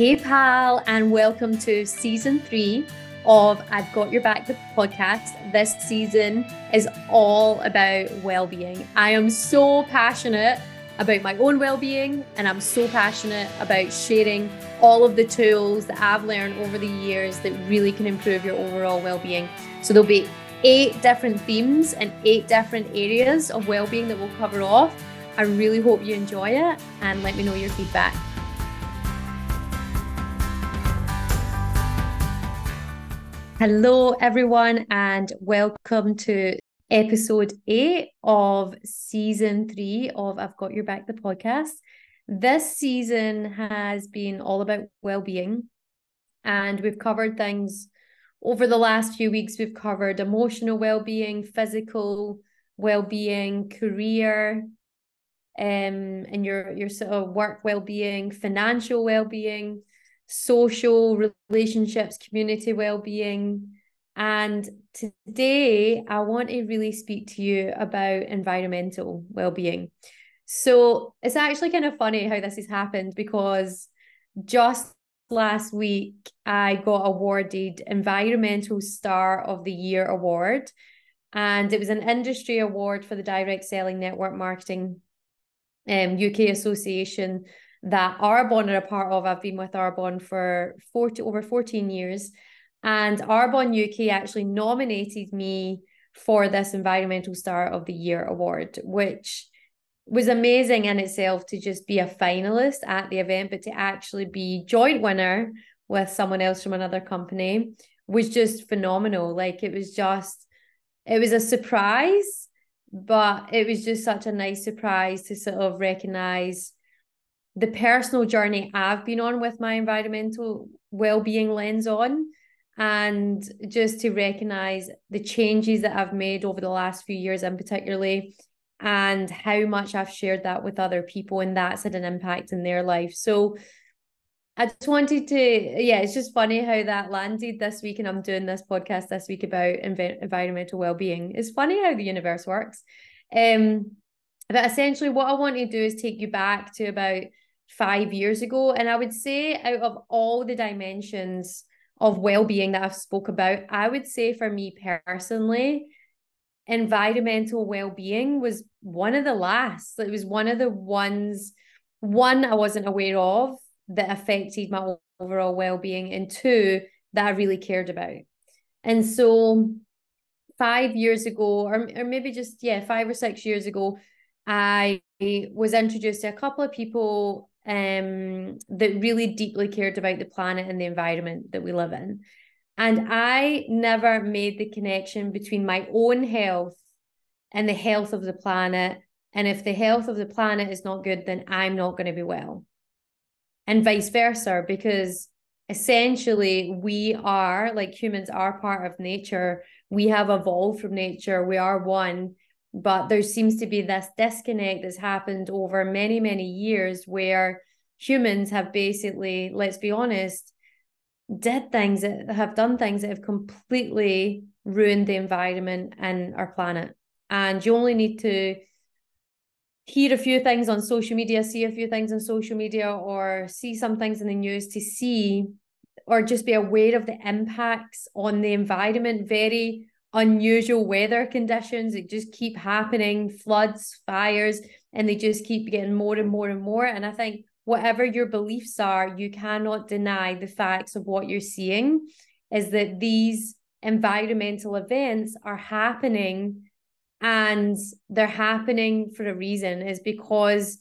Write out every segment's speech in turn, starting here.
Hey, pal, and welcome to season three of I've Got Your Back, the podcast. This season is all about well being. I am so passionate about my own well being, and I'm so passionate about sharing all of the tools that I've learned over the years that really can improve your overall well being. So there'll be eight different themes and eight different areas of well being that we'll cover off. I really hope you enjoy it and let me know your feedback. Hello, everyone, and welcome to episode eight of season three of I've Got Your Back, the podcast. This season has been all about well being, and we've covered things over the last few weeks. We've covered emotional well being, physical well being, career, um, and your, your sort of work well being, financial well being social relationships, community well-being. And today I want to really speak to you about environmental well-being. So it's actually kind of funny how this has happened because just last week I got awarded Environmental Star of the Year award. And it was an industry award for the Direct Selling Network Marketing um, UK Association that Arbonne are a part of. I've been with Arbonne for 40, over 14 years. And Arbonne UK actually nominated me for this Environmental Star of the Year award, which was amazing in itself to just be a finalist at the event, but to actually be joint winner with someone else from another company was just phenomenal. Like it was just, it was a surprise, but it was just such a nice surprise to sort of recognize the personal journey I've been on with my environmental well-being lens on and just to recognize the changes that I've made over the last few years in particularly and how much I've shared that with other people and that's had an impact in their life. So I just wanted to, yeah, it's just funny how that landed this week, and I'm doing this podcast this week about env- environmental well-being. It's funny how the universe works. Um, but essentially, what I want to do is take you back to about five years ago. And I would say out of all the dimensions of well-being that I've spoke about, I would say for me personally, environmental well-being was one of the last. It was one of the ones, one I wasn't aware of that affected my overall well-being, and two that I really cared about. And so five years ago, or, or maybe just, yeah, five or six years ago, I was introduced to a couple of people um, that really deeply cared about the planet and the environment that we live in. And I never made the connection between my own health and the health of the planet. And if the health of the planet is not good, then I'm not going to be well. And vice versa, because essentially we are, like humans are part of nature. We have evolved from nature. We are one but there seems to be this disconnect that's happened over many many years where humans have basically let's be honest did things that have done things that have completely ruined the environment and our planet. And you only need to hear a few things on social media see a few things on social media or see some things in the news to see or just be aware of the impacts on the environment very unusual weather conditions that just keep happening, floods, fires, and they just keep getting more and more and more. And I think whatever your beliefs are, you cannot deny the facts of what you're seeing is that these environmental events are happening and they're happening for a reason is because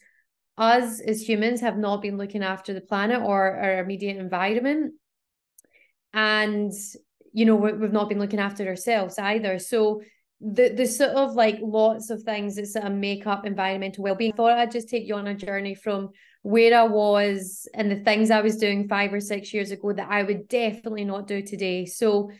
us as humans have not been looking after the planet or our immediate environment and you know we've not been looking after ourselves either. So the the sort of like lots of things that sort of make up environmental well-being I thought I'd just take you on a journey from where I was and the things I was doing five or six years ago that I would definitely not do today. So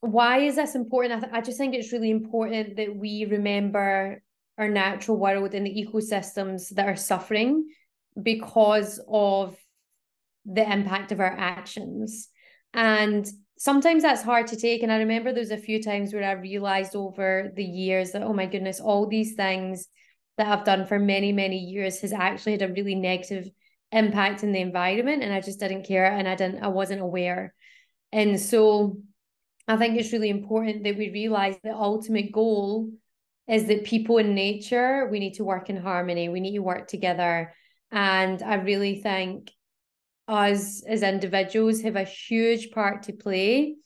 why is this important? I, th- I just think it's really important that we remember our natural world and the ecosystems that are suffering because of the impact of our actions. And sometimes that's hard to take. And I remember there's a few times where I realized over the years that, oh my goodness, all these things that I've done for many, many years has actually had a really negative impact in the environment and I just didn't care and I didn't I wasn't aware. And so I think it's really important that we realize the ultimate goal is that people in nature, we need to work in harmony, we need to work together. And I really think us as individuals have a huge part to play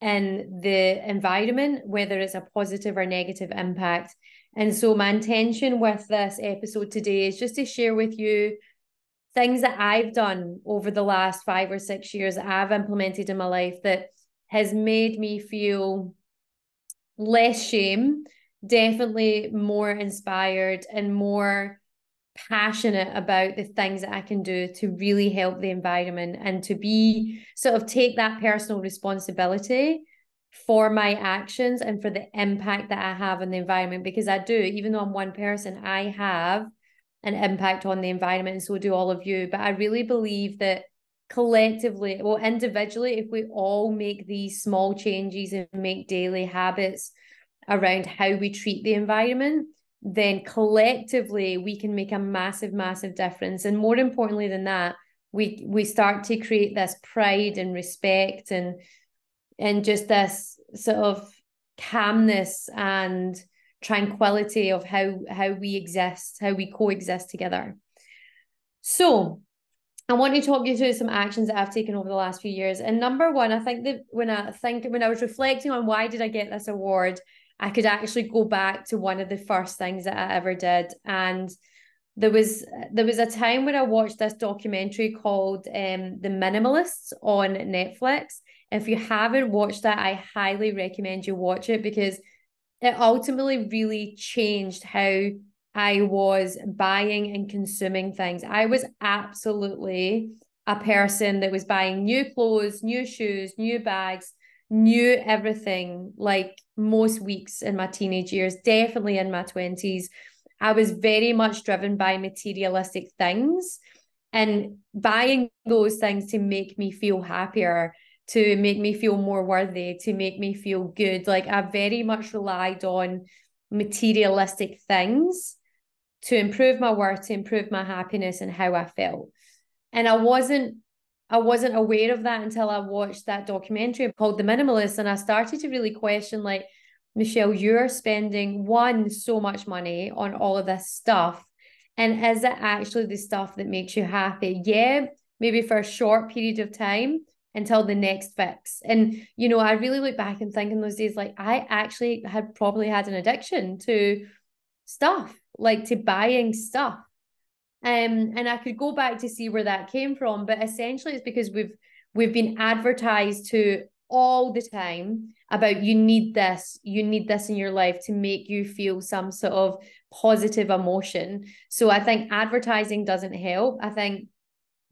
in the environment, whether it's a positive or negative impact. And so, my intention with this episode today is just to share with you things that I've done over the last five or six years that I've implemented in my life that has made me feel less shame, definitely more inspired and more passionate about the things that I can do to really help the environment and to be sort of take that personal responsibility for my actions and for the impact that I have on the environment because I do, even though I'm one person, I have an impact on the environment and so do all of you. But I really believe that collectively, well, individually, if we all make these small changes and make daily habits around how we treat the environment, then collectively we can make a massive, massive difference. And more importantly than that, we we start to create this pride and respect and and just this sort of calmness and tranquility of how how we exist, how we coexist together. So I want to talk you through some actions that I've taken over the last few years. And number one, I think that when I think when I was reflecting on why did I get this award, I could actually go back to one of the first things that I ever did. And there was there was a time when I watched this documentary called um, The Minimalists on Netflix. If you haven't watched that, I highly recommend you watch it because it ultimately really changed how I was buying and consuming things. I was absolutely a person that was buying new clothes, new shoes, new bags, new everything like most weeks in my teenage years, definitely in my 20s. I was very much driven by materialistic things and buying those things to make me feel happier, to make me feel more worthy, to make me feel good. Like I very much relied on materialistic things to improve my work, to improve my happiness and how I felt. And I wasn't I wasn't aware of that until I watched that documentary called The Minimalist. And I started to really question, like, Michelle, you're spending one, so much money on all of this stuff. And is it actually the stuff that makes you happy? Yeah, maybe for a short period of time until the next fix. And, you know, I really look back and think in those days, like, I actually had probably had an addiction to stuff, like to buying stuff. Um, and I could go back to see where that came from, but essentially it's because we've we've been advertised to all the time about you need this, you need this in your life to make you feel some sort of positive emotion. So I think advertising doesn't help. I think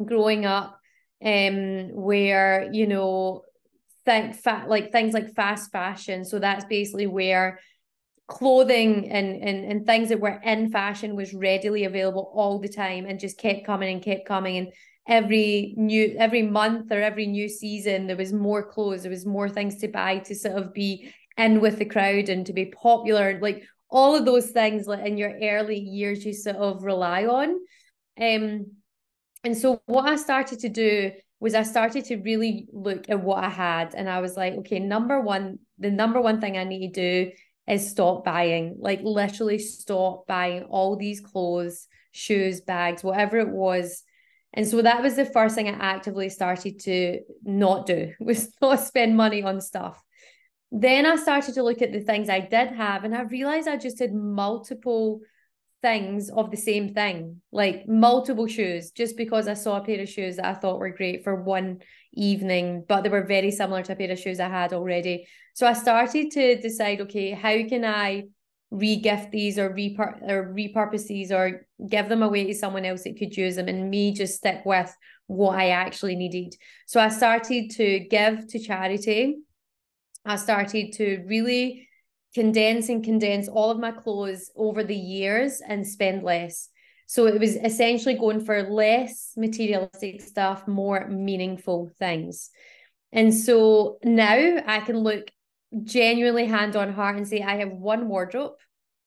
growing up um where you know think fat like things like fast fashion so that's basically where clothing and, and and things that were in fashion was readily available all the time and just kept coming and kept coming. And every new every month or every new season there was more clothes there was more things to buy to sort of be in with the crowd and to be popular. Like all of those things like in your early years you sort of rely on. Um and so what I started to do was I started to really look at what I had and I was like okay number one the number one thing I need to do is stop buying, like literally stop buying all these clothes, shoes, bags, whatever it was. And so that was the first thing I actively started to not do was not spend money on stuff. Then I started to look at the things I did have and I realized I just had multiple things of the same thing, like multiple shoes, just because I saw a pair of shoes that I thought were great for one evening, but they were very similar to a pair of shoes I had already. So I started to decide, okay, how can I regift these or repur- or repurpose these or give them away to someone else that could use them and me just stick with what I actually needed. So I started to give to charity. I started to really condense and condense all of my clothes over the years and spend less. So it was essentially going for less materialistic stuff, more meaningful things. And so now I can look genuinely hand on heart and say I have one wardrobe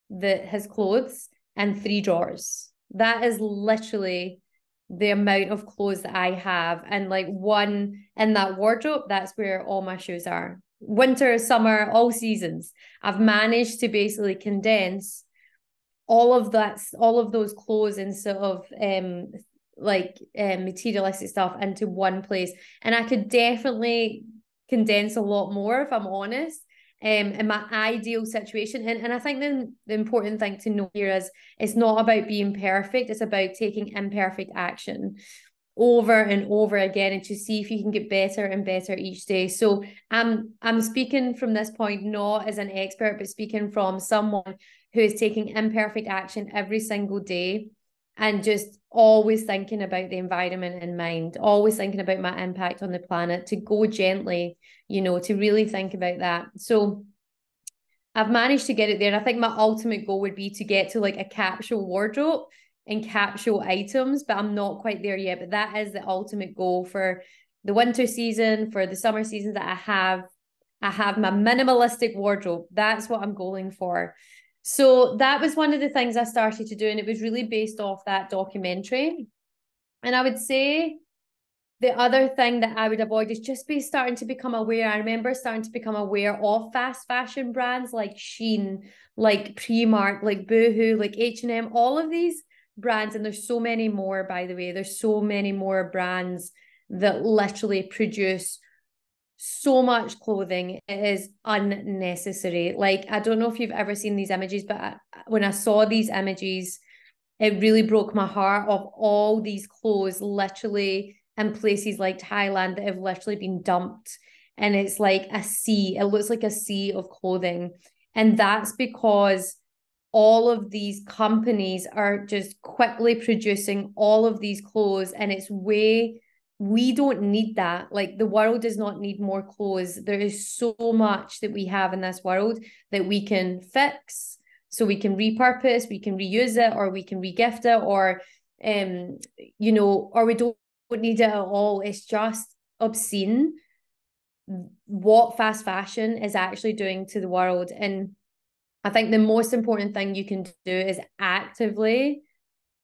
that has clothes and three drawers. That is literally the amount of clothes that I have and like one in that wardrobe, that's where all my shoes are. Winter, summer, all seasons. I've managed to basically condense all of that, all of those clothes and sort of um like um, materialistic stuff into one place. And I could definitely condense a lot more if I'm honest. Um, in my ideal situation. And, and I think then the important thing to know here is it's not about being perfect, it's about taking imperfect action over and over again and to see if you can get better and better each day. So I'm I'm speaking from this point not as an expert, but speaking from someone who is taking imperfect action every single day and just always thinking about the environment in mind, always thinking about my impact on the planet, to go gently, you know, to really think about that. So I've managed to get it there. And I think my ultimate goal would be to get to like a capsule wardrobe and items, but I'm not quite there yet. But that is the ultimate goal for the winter season, for the summer seasons that I have. I have my minimalistic wardrobe. That's what I'm going for. So that was one of the things I started to do, and it was really based off that documentary. And I would say the other thing that I would avoid is just be starting to become aware. I remember starting to become aware of fast fashion brands like Shein, like Primark, like Boohoo, like H&M, all of these brands. And there's so many more, by the way. There's so many more brands that literally produce so much clothing it is unnecessary like i don't know if you've ever seen these images but I, when i saw these images it really broke my heart of all these clothes literally in places like thailand that have literally been dumped and it's like a sea it looks like a sea of clothing and that's because all of these companies are just quickly producing all of these clothes and it's way we don't need that. Like the world does not need more clothes. There is so much that we have in this world that we can fix. So we can repurpose, we can reuse it, or we can regift it, or um, you know, or we don't need it at all. It's just obscene what fast fashion is actually doing to the world. And I think the most important thing you can do is actively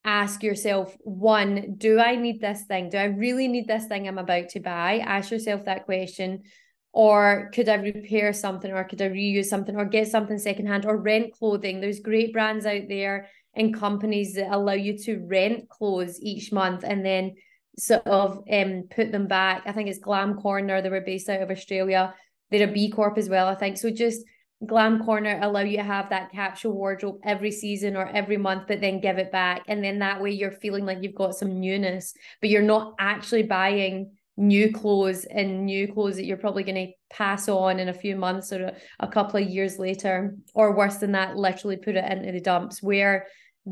ask yourself one, do I need this thing? Do I really need this thing I'm about to buy? Ask yourself that question. Or could I repair something, or could I reuse something, or get something secondhand, or rent clothing? There's great brands out there and companies that allow you to rent clothes each month and then sort of um put them back. I think it's Glam Corner. They were based out of Australia. They're a B Corp as well, I think. So just Glam Corner allow you to have that capsule wardrobe every season or every month, but then give it back. And then that way you're feeling like you've got some newness, but you're not actually buying new clothes and new clothes that you're probably going to pass on in a few months or a, a, couple of years later. Or worse than that, literally put it into the dumps where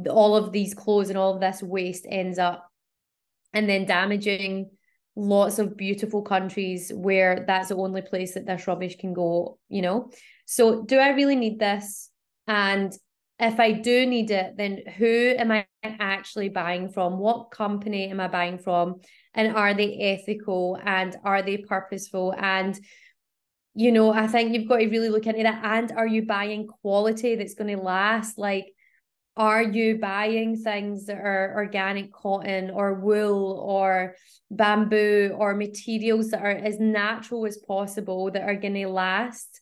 all of these clothes and all of this waste ends up and then damaging lots of beautiful countries where that's the only place that this rubbish can go, you know? So, do I really need this? And if I do need it, then who am I actually buying from? What company am I buying from? And are they ethical and are they purposeful? And you know, I think you've got to really look into that. And are you buying quality that's going to last? Like, are you buying things that are organic cotton or wool or bamboo or materials that are as natural as possible that are going to last?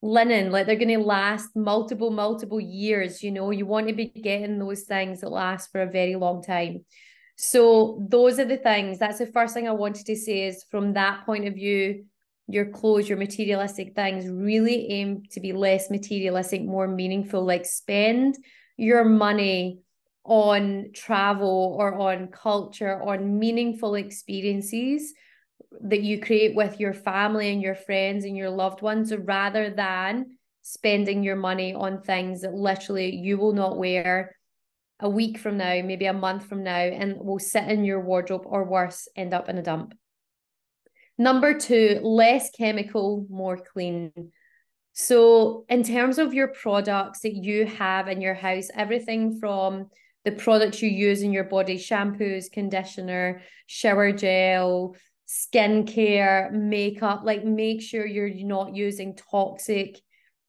Linen like they're going to last multiple multiple years you know? You want to be getting those things that last for a very long time. So those are the things. That's the first thing i wanted to say is from that point of view your clothes your materialistic things really aim to be less materialistic more meaningful. Like spend your money on travel or on culture on meaningful experiences that you create with your family and your friends and your loved ones rather than spending your money on things that literally you will not wear a week from now, maybe a month from now, and will sit in your wardrobe or worse, end up in a dump. Number two, less chemical, more clean. So, in terms of your products that you have in your house, everything from the products you use in your body shampoos, conditioner, shower gel, skincare, makeup, like make sure you're not using toxic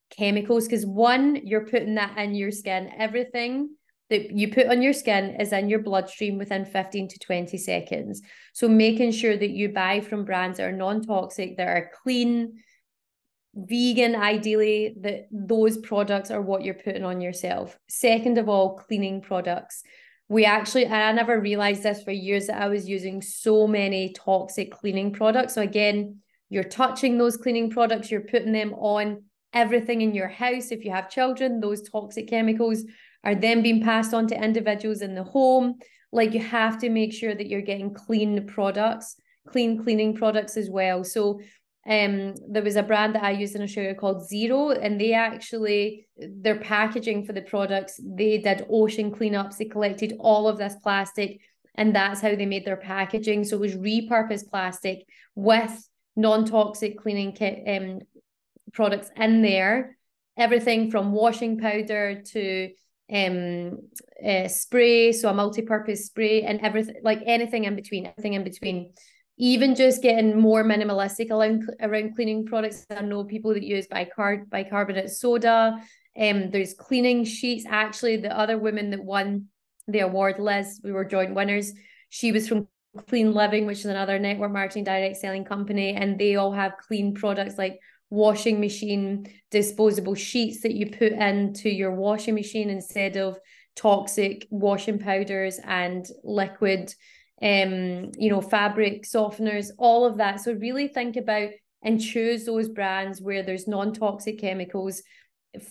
chemicals because one, you're putting that in your skin. Everything that you put on your skin is in your bloodstream within 15 to 20 seconds. So making sure that you buy from brands that are non-toxic, that are clean, vegan, ideally, that those products are what you're putting on yourself. Second of all, cleaning products. We actually, I never realized this for years that I was using so many toxic cleaning products. So again, you're touching those cleaning products, you're putting them on everything in your house. If you have children, those toxic chemicals are then being passed on to individuals in the home. Like you have to make sure that you're getting clean products, clean cleaning products as well. So um there was a brand that I used in Australia called Zero and they actually their packaging for the products they did ocean cleanups. They collected all of this plastic and that's how they made their packaging. So it was repurposed plastic with non-toxic cleaning kit um products in there. Everything from washing powder to um uh, spray so a multi-purpose spray and everything like anything in between everything in between even just getting more minimalistic around around cleaning products. I know people that use bicarb bicarbonate soda. Um there's cleaning sheets. Actually the other woman that won the award liz we were joint winners she was from clean living which is another network marketing direct selling company and they all have clean products like washing machine disposable sheets that you put into your washing machine instead of toxic washing powders and liquid um you know fabric softeners all of that so really think about and choose those brands where there's non-toxic chemicals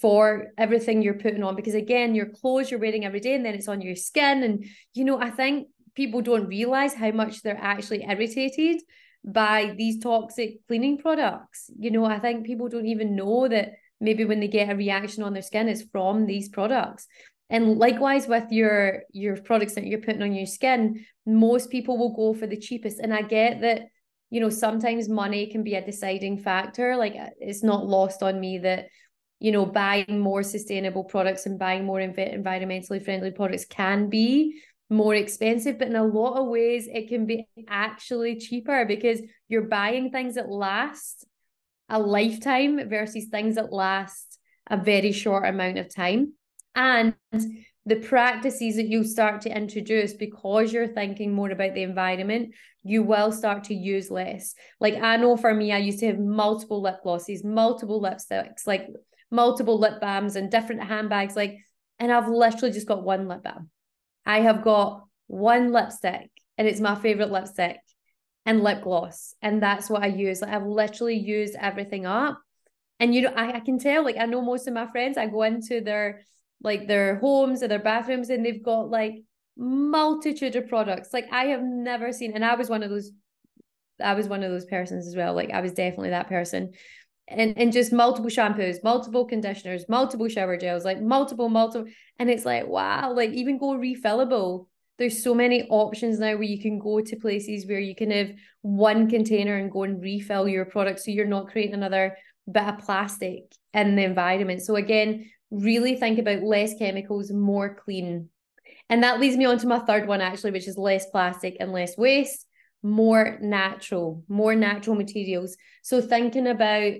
for everything you're putting on because again your clothes you're wearing every day and then it's on your skin and you know i think people don't realize how much they're actually irritated by these toxic cleaning products. You know, I think people don't even know that maybe when they get a reaction on their skin it's from these products. And likewise with your your products that you're putting on your skin, most people will go for the cheapest. And I get that, you know, sometimes money can be a deciding factor. Like uh, it's not lost on me that you know buying more sustainable products and buying more env- environmentally friendly products can be more expensive, but in a lot of ways, it can be actually cheaper because you're buying things that last a lifetime versus things that last a very short amount of time. And the practices that you start to introduce because you're thinking more about the environment, you will start to use less. Like I know for me, I used to have multiple lip glosses, multiple lipsticks, like multiple lip balms and different handbags, like, and I've literally just got one lip balm I have got one lipstick and it's my favorite lipstick and lip gloss. And that's what I use. Like I've literally used everything up. And you know, I, I can tell, like I know most of my friends, I go into their like their homes or their bathrooms and they've got like multitude of products. Like I have never seen, and I was one of those, I was one of those persons as well. Like I was definitely that person and and just multiple shampoos, multiple conditioners, multiple shower gels, like multiple, multiple, and it's like wow, like even go refillable. There's so many options now where you can go to places where you can have one container and go and refill your product, so you're not creating another bit of plastic in the environment. So again, really think about less chemicals, more clean. And that leads me on to my third one actually, which is less plastic and less waste, more natural, more natural materials. So thinking about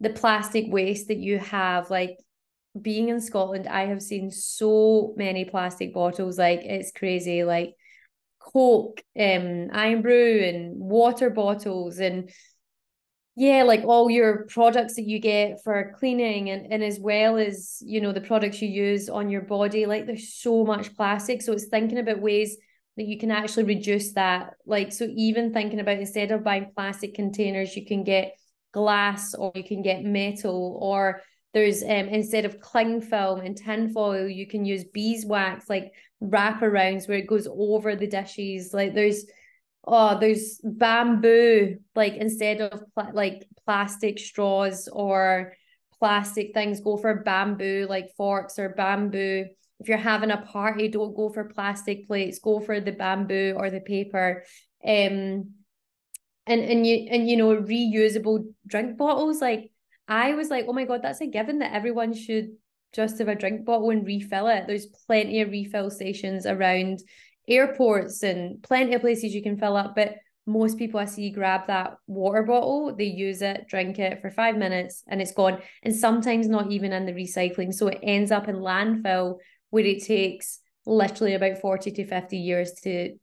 the plastic waste that you have like being in Scotland I have seen so many plastic bottles like it's crazy like coke um Irn-Bru and water bottles and yeah like all your products that you get for cleaning and, and as well as you know the products you use on your body like there's so much plastic. So it's thinking about ways that you can actually reduce that. Like so even thinking about instead of buying plastic containers you can get glass or you can get metal or there's um instead of cling film and tin foil you can use beeswax like wraparounds where it goes over the dishes. Like there's oh there's bamboo like instead of pl- like plastic straws or plastic things go for bamboo like forks or bamboo. If you're having a party don't go for plastic plates go for the bamboo or the paper. Um and and you and you know reusable drink bottles like i was like oh my god that's a given that everyone should just have a drink bottle and refill it. There's plenty of refill stations around airports and plenty of places you can fill up but most people i see grab that water bottle they use it drink it for five minutes and it's gone and sometimes not even in the recycling so it ends up in landfill where it takes literally about 40 to 50 years to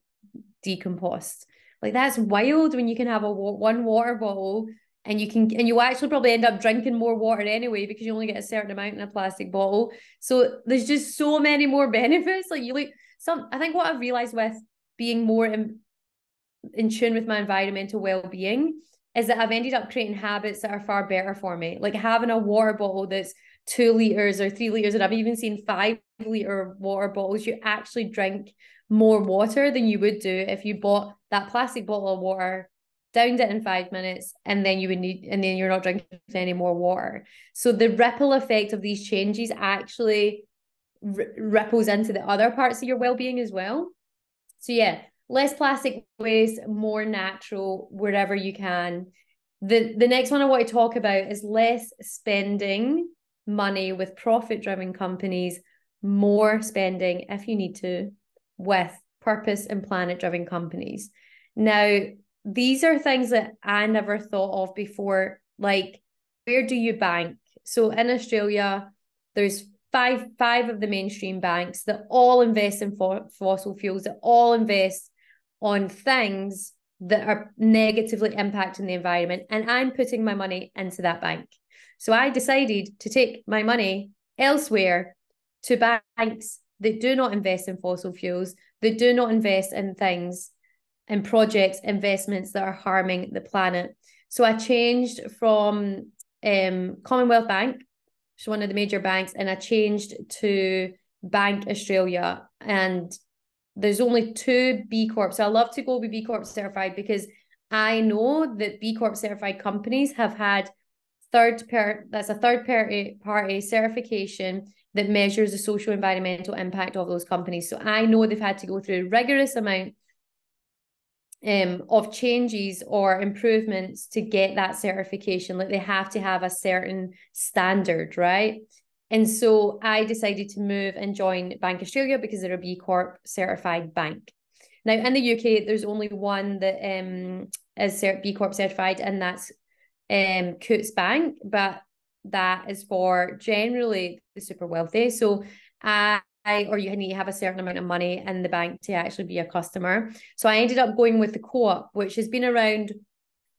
decompost. Like that's wild when you can have a one water bottle and you can and you actually probably end up drinking more water anyway because you only get a certain amount in a plastic bottle. So there's just so many more benefits. Like you like some I think what I've realized with being more in, in tune with my environmental well-being is that I've ended up creating habits that are far better for me. Like having a water bottle that's two liters or three liters, and I've even seen five liter water bottles. You actually drink more water than you would do if you bought that plastic bottle of water, downed it in five minutes, and then you would need, and then you're not drinking any more water. So the ripple effect of these changes actually r- ripples into the other parts of your well being as well. So yeah, less plastic waste, more natural wherever you can. The the next one I want to talk about is less spending money with profit driven companies, more spending if you need to with purpose and planet driven companies. Now, these are things that I never thought of before. Like, where do you bank? So in Australia, there's five five of the mainstream banks that all invest in fo- fossil fuels, that all invest on things that are negatively impacting the environment. And I'm putting my money into that bank. So I decided to take my money elsewhere to banks that do not invest in fossil fuels, that do not invest in things and projects, investments that are harming the planet. So I changed from um, Commonwealth Bank, is one of the major banks, and I changed to Bank Australia. And there's only two B Corp. So I love to go with B Corp certified because I know that B Corp certified companies have had third part that's a third party eh, party certification that measures the social environmental impact of those companies. So I know they've had to go through a rigorous amount um, of changes or improvements to get that certification. Like they have to have a certain standard, right? And so I decided to move and join Bank Australia because they're a B Corp certified bank. Now in the UK, there's only one that um, is B Corp certified, and that's um, Coutts Bank, but that is for generally the super wealthy. So or you need to have a certain amount of money in the bank to actually be a customer. So I ended up going with the co-op, which has been around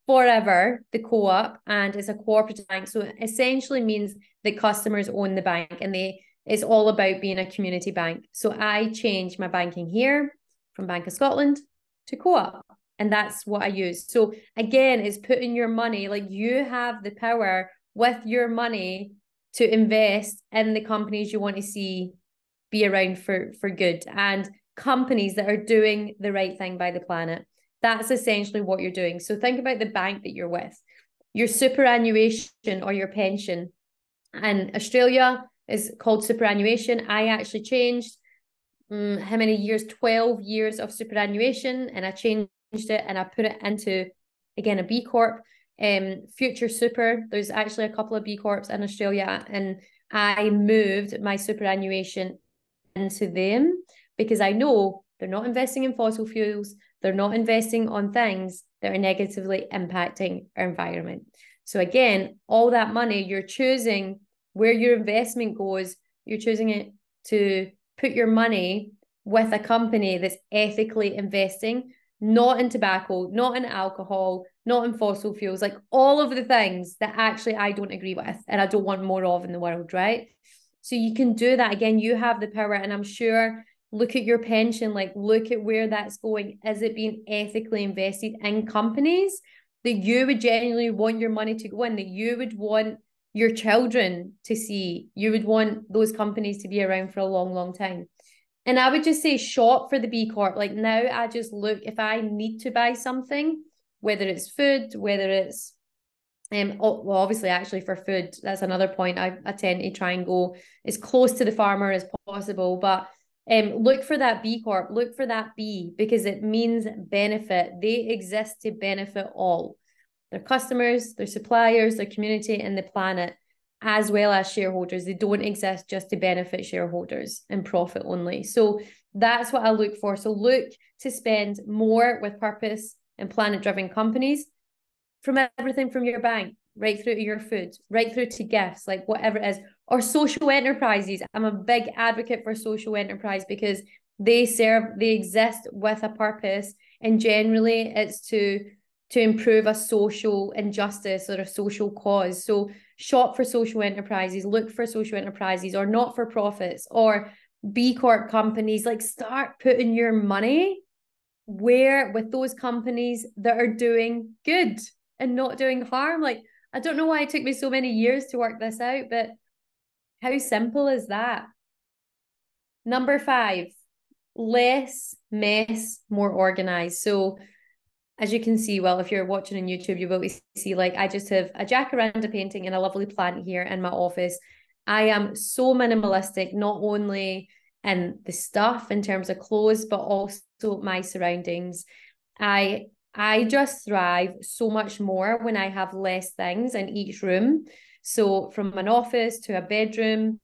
forever, the co-op, and it's a cooperative bank. So it essentially means that customers own the bank and they it's all about being a community bank. So I changed my banking here from Bank of Scotland to co-op. And that's what I use. So again, it's putting your money, like you have the power with your money to invest in the companies you want to see be around for for good. And companies that are doing the right thing by the planet that's essentially what you're doing. So think about the bank that you're with. Your superannuation or your pension. And australia is called superannuation. I actually changed um, how many years? 12 years of superannuation and i changed it and i put it into again a b corp. Um, Future Super. There's actually a couple of B Corps in Australia, and I moved my superannuation into them because I know they're not investing in fossil fuels, they're not investing on things that are negatively impacting our environment. So, again, all that money, you're choosing where your investment goes, you're choosing it to put your money with a company that's ethically investing, not in tobacco, not in alcohol, not in fossil fuels, like all of the things that actually I don't agree with and I don't want more of in the world, right? So you can do that again. You have the power, and I'm sure. Look at your pension, like look at where that's going. Is it being ethically invested in companies that you would genuinely want your money to go in, that you would want your children to see? You would want those companies to be around for a long, long time. And I would just say shop for the B Corp. Like now I just look if I need to buy something, whether it's food, whether it's um well obviously actually for food, that's another point. I, I tend to try and go as close to the farmer as possible. But um look for that B Corp, look for that B because it means benefit. They exist to benefit all their customers, their suppliers, their community, and the planet as well as shareholders. They don't exist just to benefit shareholders and profit only. So that's what I look for. So look to spend more with purpose and planet driven companies from everything from your bank. right through to your food, right through to gifts, like whatever it is, or social enterprises. I'm a big advocate for social enterprise because they serve, they exist with a purpose, and generally it's to to improve a social injustice or a social cause. So shop for social enterprises, look for social enterprises or not for profits or B Corp companies. Like start putting your money where with those companies that are doing good and not doing harm. Like I don't know why it took me so many years to work this out, but how simple is that? Number five, less mess, more organized. So as you can see, well, if you're watching on YouTube, you will see like I just have a jacaranda painting and a lovely plant here in my office. I am so minimalistic, not only in the stuff in terms of clothes, but also my surroundings. I I just thrive so much more when I have less things in each room. So from an office to a bedroom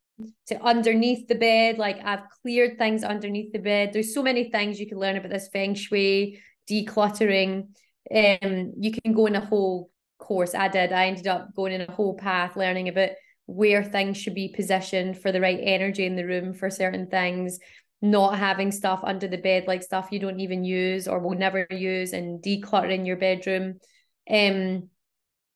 to underneath the bed, like I've cleared things underneath the bed. There's so many things you can learn about this feng shui decluttering. Um, you can go in a whole course. I did. I ended up going in a whole path, learning about where things should be positioned for the right energy in the room for certain things, not having stuff under the bed like stuff you don't even use or will never use, and decluttering your bedroom. Um,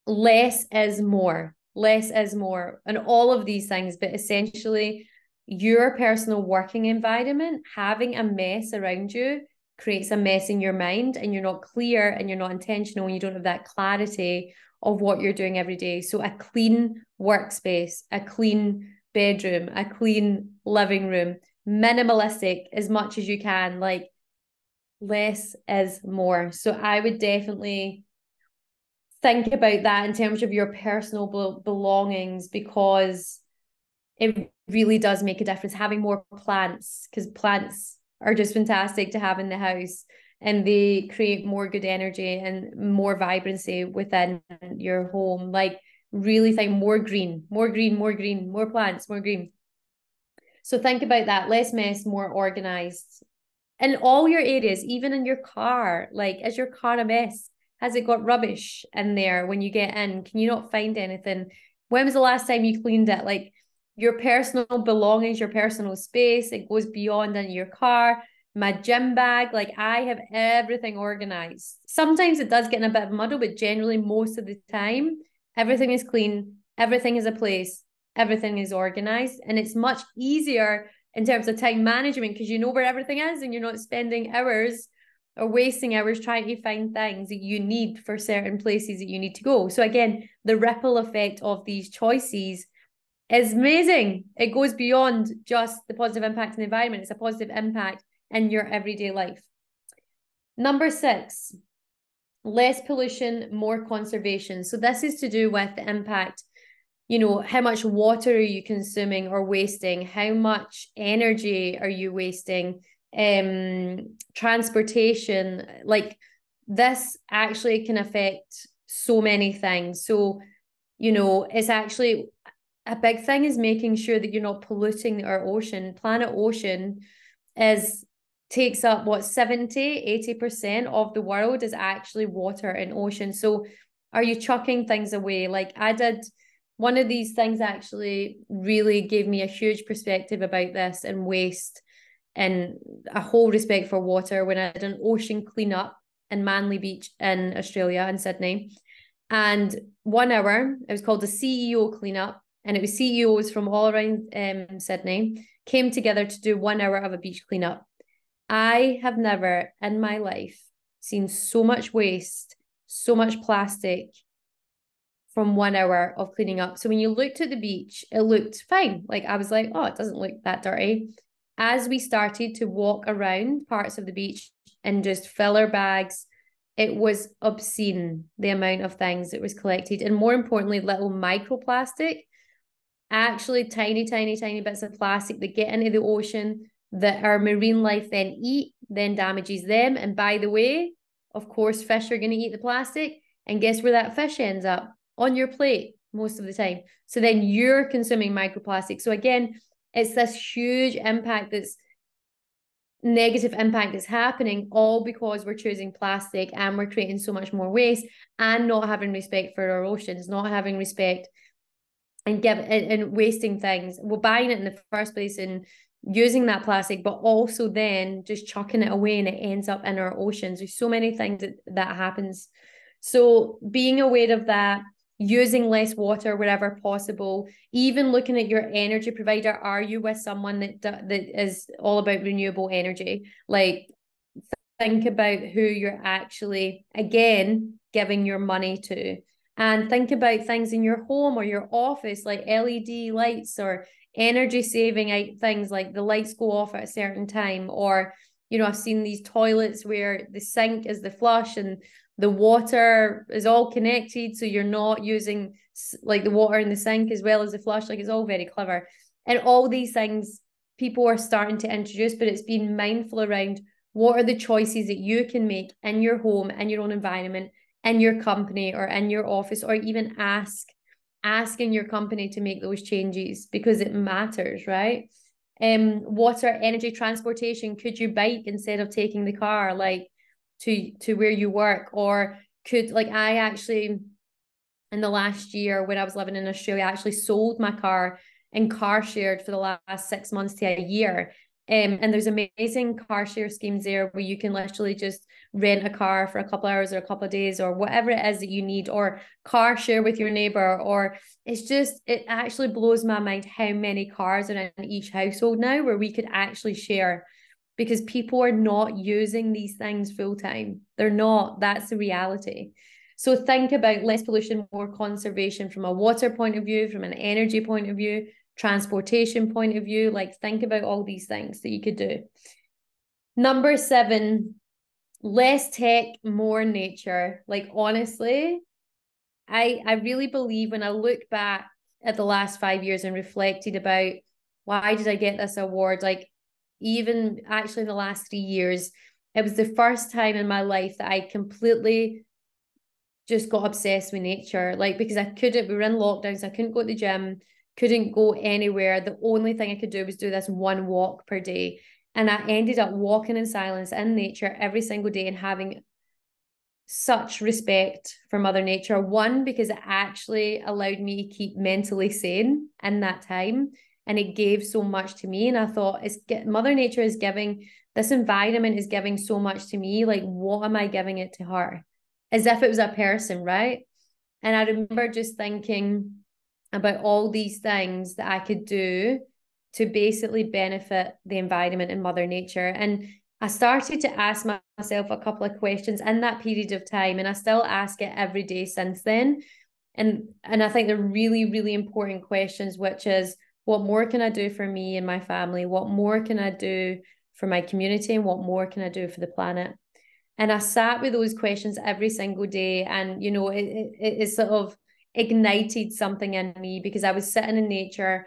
less is more. Less is more, and all of these things, but essentially, your personal working environment, having a mess around you creates a mess in your mind and you're not clear and you're not intentional and you don't have that clarity of what you're doing every day. So a clean workspace, a clean bedroom, a clean living room, minimalistic as much as you can, like less is more. So I would definitely think about that in terms of your personal belongings because it really does make a difference. Having more plants because plants are just fantastic to have in the house and they create more good energy and more vibrancy within your home. Like really think more green more green more green more plants more green so think about that. Less mess more organized. In all your areas even in your car like is your car a mess? Has it got rubbish in there when you get in? Can you not find anything? When was the last time you cleaned it? Like your personal belongings, your personal space. It goes beyond in your car, my gym bag. Like I have everything organized. Sometimes it does get in a bit of muddle, but generally, most of the time, everything is clean, everything is a place, everything is organized. And it's much easier in terms of time management because you know where everything is and you're not spending hours or wasting hours trying to find things that you need for certain places that you need to go. So again, the ripple effect of these choices is amazing. It goes beyond just the positive impact in the environment, it's a positive impact in your everyday life. Number six, less pollution, more conservation. So, this is to do with the impact, you know, how much water are you consuming or wasting? How much energy are you wasting? Um, transportation, like this actually can affect so many things. So, you know, it's actually a big thing is making sure that you're not polluting our ocean. Planet Ocean is takes up what 70 80% of the world is actually water and ocean so are you chucking things away like i did one of these things actually really gave me a huge perspective about this and waste and a whole respect for water when i did an ocean cleanup in manly beach in australia in sydney and one hour it was called the ceo cleanup and it was CEOs from all around um, Sydney came together to do one hour of a beach cleanup. I have never in my life seen so much waste, so much plastic from one hour of cleaning up. So when you looked at the beach, it looked fine. Like I was like, oh, it doesn't look that dirty. As we started to walk around parts of the beach and just fill our bags, it was obscene the amount of things that was collected. And more importantly, little microplastic actually tiny, tiny, tiny bits of plastic that get into the ocean that our marine life then eat, then damages them. And by the way, of course, fish are going to eat the plastic. And guess where that fish ends up? On your plate most of the time. So then you're consuming microplastic. So again, it's this huge impact that's negative impact that's happening all because we're choosing plastic and we're creating so much more waste and not having respect for our oceans not having respect and give and, and wasting things we're buying it in the first place and using that plastic but also then just chucking it away and it ends up in our oceans there's so many things that that happens so being aware of that using less water wherever possible. Even looking at your energy provider are you with someone that that is all about renewable energy? Like think about who you're actually again giving your money to. And think about things in your home or your office like led lights or energy saving things like the lights go off at a certain time. Or you know i've seen these toilets where the sink is the flush and the water is all connected so you're not using like the water in the sink as well as the flush like it's all very clever. And all these things people are starting to introduce but it's being mindful around what are the choices that you can make in your home in your own environment in your company or in your office or even ask asking your company to make those changes because it matters right? Um water energy transportation could you bike instead of taking the car? Like to to where you work or could like I actually in the last year when I was living in Australia I actually sold my car and car shared for the last six months to a year um, and there's amazing car share schemes there where you can literally just rent a car for a couple hours or a couple of days or whatever it is that you need, or car share with your neighbor. Or it's just, it actually blows my mind how many cars are in each household now where we could actually share because people are not using these things full time. They're not. That's the reality. So think about less pollution, more conservation from a water point of view, from an energy point of view, transportation point of view. Like think about all these things that you could do. Number seven, less tech, more nature. Like honestly, I I really believe when I look back at the last five years and reflected about why did I get this award? Like even actually in the last three years, it was the first time in my life that I completely just got obsessed with nature. Like because I couldn't, we were in lockdowns, I couldn't go to the gym, couldn't go anywhere. The only thing I could do was do this one walk per day. And I ended up walking in silence in nature every single day and having such respect for Mother Nature. One, because it actually allowed me to keep mentally sane in that time and it gave so much to me. And i thought it's get mother nature is giving this environment is giving so much to me. Like what am i giving it to her? As if it was a person right? And i remember just thinking about all these things that i could do to basically benefit the environment and mother nature. And i started to ask myself a couple of questions in that period of time and i still ask it every day since then. And and i think they're really really important questions which is what more can I do for me and my family? What more can I do for my community? And what more can I do for the planet? And I sat with those questions every single day. And, you know, it, it, it sort of ignited something in me because I was sitting in nature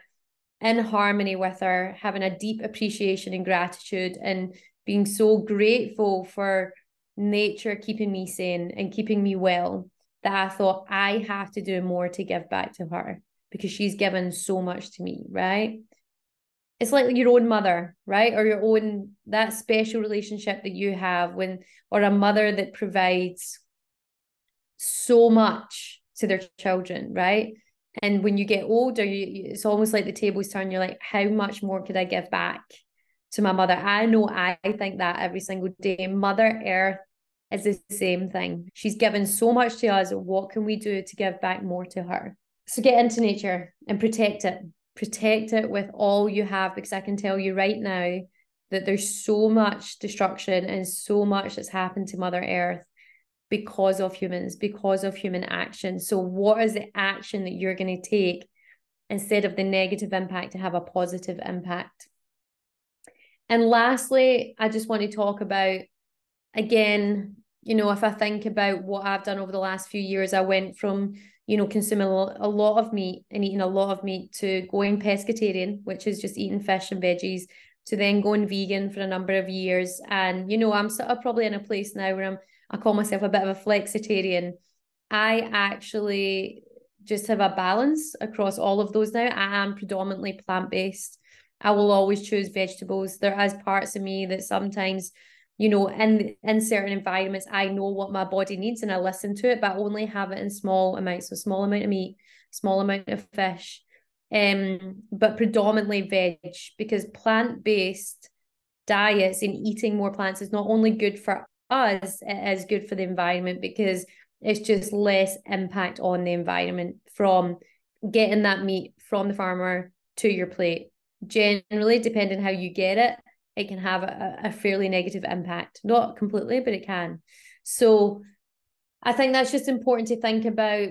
in harmony with her, having a deep appreciation and gratitude, and being so grateful for nature keeping me sane and keeping me well that I thought I have to do more to give back to her because she's given so much to me, right? It's like your own mother, right? Or your own that special relationship that you have when or a mother that provides so much to their children, right? And when you get older, you, it's almost like the tables turn. You're like, how much more could I give back to my mother? I know I think that every single day. Mother Earth is the same thing. She's given so much to us. What can we do to give back more to her? So get into nature and protect it. Protect it with all you have because I can tell you right now that there's so much destruction and so much that's happened to Mother Earth because of humans, because of human action. So, what is the action that you're going to take instead of the negative impact to have a positive impact? And lastly, I just want to talk about again, you know, if I think about what I've done over the last few years, I went from you know, consuming a lot of meat and eating a lot of meat to going pescatarian, which is just eating fish and veggies, to then going vegan for a number of years. And, you know, I'm sort of probably in a place now where I'm, I call myself a bit of a flexitarian. I actually just have a balance across all of those now. I am predominantly plant based. I will always choose vegetables. There is parts of me that sometimes, you know, in in certain environments, I know what my body needs and I listen to it, but I only have it in small amounts. So small amount of meat, small amount of fish, um, but predominantly veg because plant-based diets and eating more plants is not only good for us, it is good for the environment because it's just less impact on the environment from getting that meat from the farmer to your plate. Generally, depending how you get it, it can have a, a fairly negative impact. Not completely, but it can. So I think that's just important to think about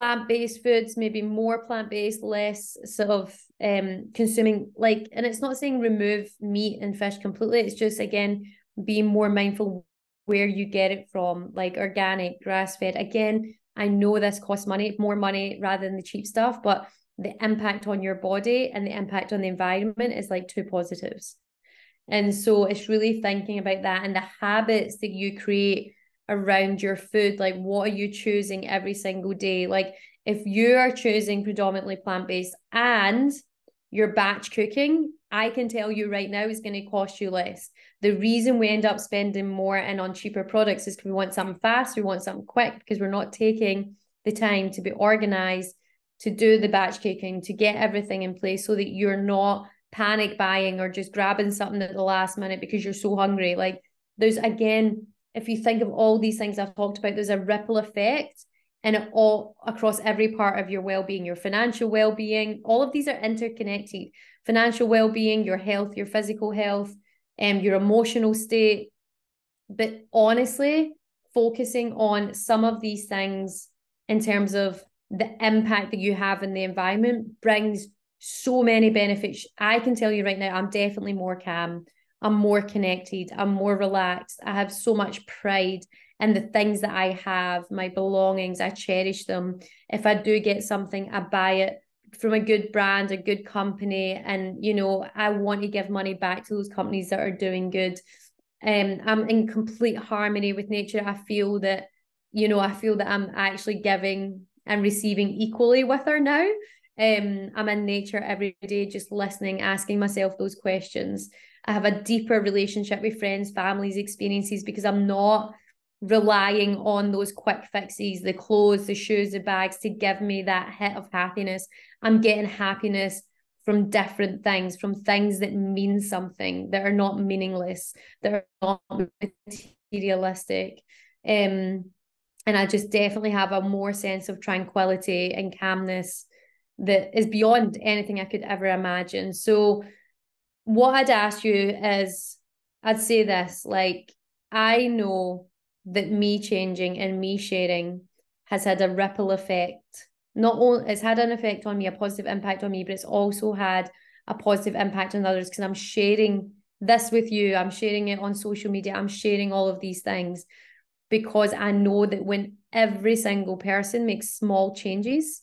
plant-based foods maybe more plant-based less sort of um consuming like and it's not saying remove meat and fish completely it's just again being more mindful where you get it from like organic grass-fed again i know this costs money more money rather than the cheap stuff but the impact on your body and the impact on the environment is like two positives and so it's really thinking about that and the habits that you create around your food. Like what are you choosing every single day? Like if you are choosing predominantly plant-based and you're batch cooking i can tell you right now is going to cost you less. The reason we end up spending more and on cheaper products is because we want something fast we want something quick because we're not taking the time to be organized to do the batch cooking to get everything in place so that you're not panic buying or just grabbing something at the last minute because you're so hungry like there's again if you think of all these things I've talked about, there's a ripple effect and it all across every part of your well-being, your financial well-being, all of these are interconnected. Financial well-being, your health, your physical health, and um, your emotional state. But honestly, focusing on some of these things in terms of the impact that you have in the environment brings so many benefits. I can tell you right now, I'm definitely more calm. I'm more connected, I'm more relaxed. I have so much pride in the things that I have, my belongings, I cherish them. If I do get something, I buy it from a good brand, a good company, and you know, I want to give money back to those companies that are doing good. Um, I'm in complete harmony with nature. I feel that, you know, I feel that I'm actually giving and receiving equally with her now. Um, I'm in nature every day, just listening, asking myself those questions. I have a deeper relationship with friends, families, experiences because I'm not relying on those quick fixes, the clothes, the shoes, the bags to give me that hit of happiness. I'm getting happiness from different things, from things that mean something, that are not meaningless, that are not materialistic. Um, and I just definitely have a more sense of tranquility and calmness that is beyond anything I could ever imagine. So what I'd ask you is I'd say this like, I know that me changing and me sharing has had a ripple effect. Not only it's had an effect on me, a positive impact on me, but it's also had a positive impact on others because I'm sharing this with you. I'm sharing it on social media. I'm sharing all of these things because I know that when every single person makes small changes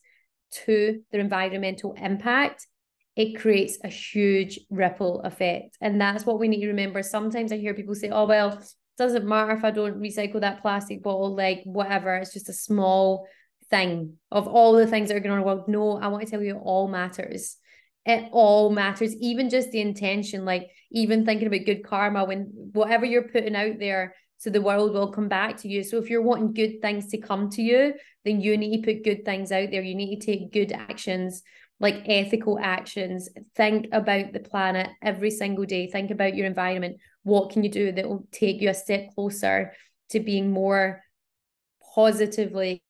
to their environmental impact, it creates a huge ripple effect. And that's what we need to remember. Sometimes I hear people say, oh, well, it doesn't matter if I don't recycle that plastic bottle, like whatever, it's just a small thing of all the things that are going on in the world. No, I want to tell you, it all matters. It all matters, even just the intention, like even thinking about good karma when whatever you're putting out there, so the world will come back to you. So if you're wanting good things to come to you, then you need to put good things out there. You need to take good actions like ethical actions. Think about the planet every single day. Think about your environment. What can you do that will take you a step closer to being more positively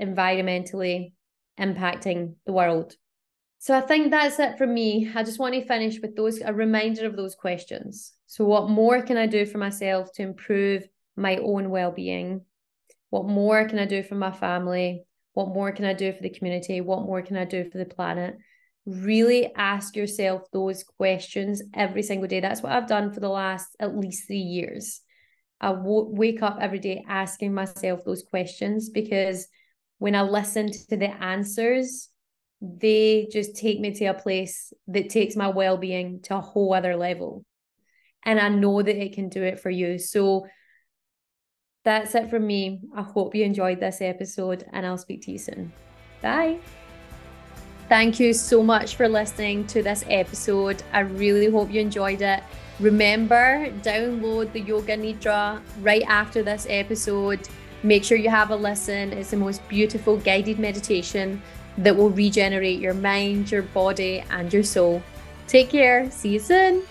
environmentally impacting the world? So i think that's it from me. I just want to finish with those a reminder of those questions. So what more can i do for myself to improve my own well-being what more can i do for my family what more can I do for the community? What more can I do for the planet? Really ask yourself those questions every single day. That's what I've done for the last at least three years. I w- wake up every day asking myself those questions because when I listen to the answers, they just take me to a place that takes my well being to a whole other level. And I know that it can do it for you. So that's it from me. I hope you enjoyed this episode and I'll speak to you soon. Bye. Thank you so much for listening to this episode. I really hope you enjoyed it. Remember, download the Yoga Nidra right after this episode. Make sure you have a listen. It's the most beautiful guided meditation that will regenerate your mind, your body, and your soul. Take care. See you soon.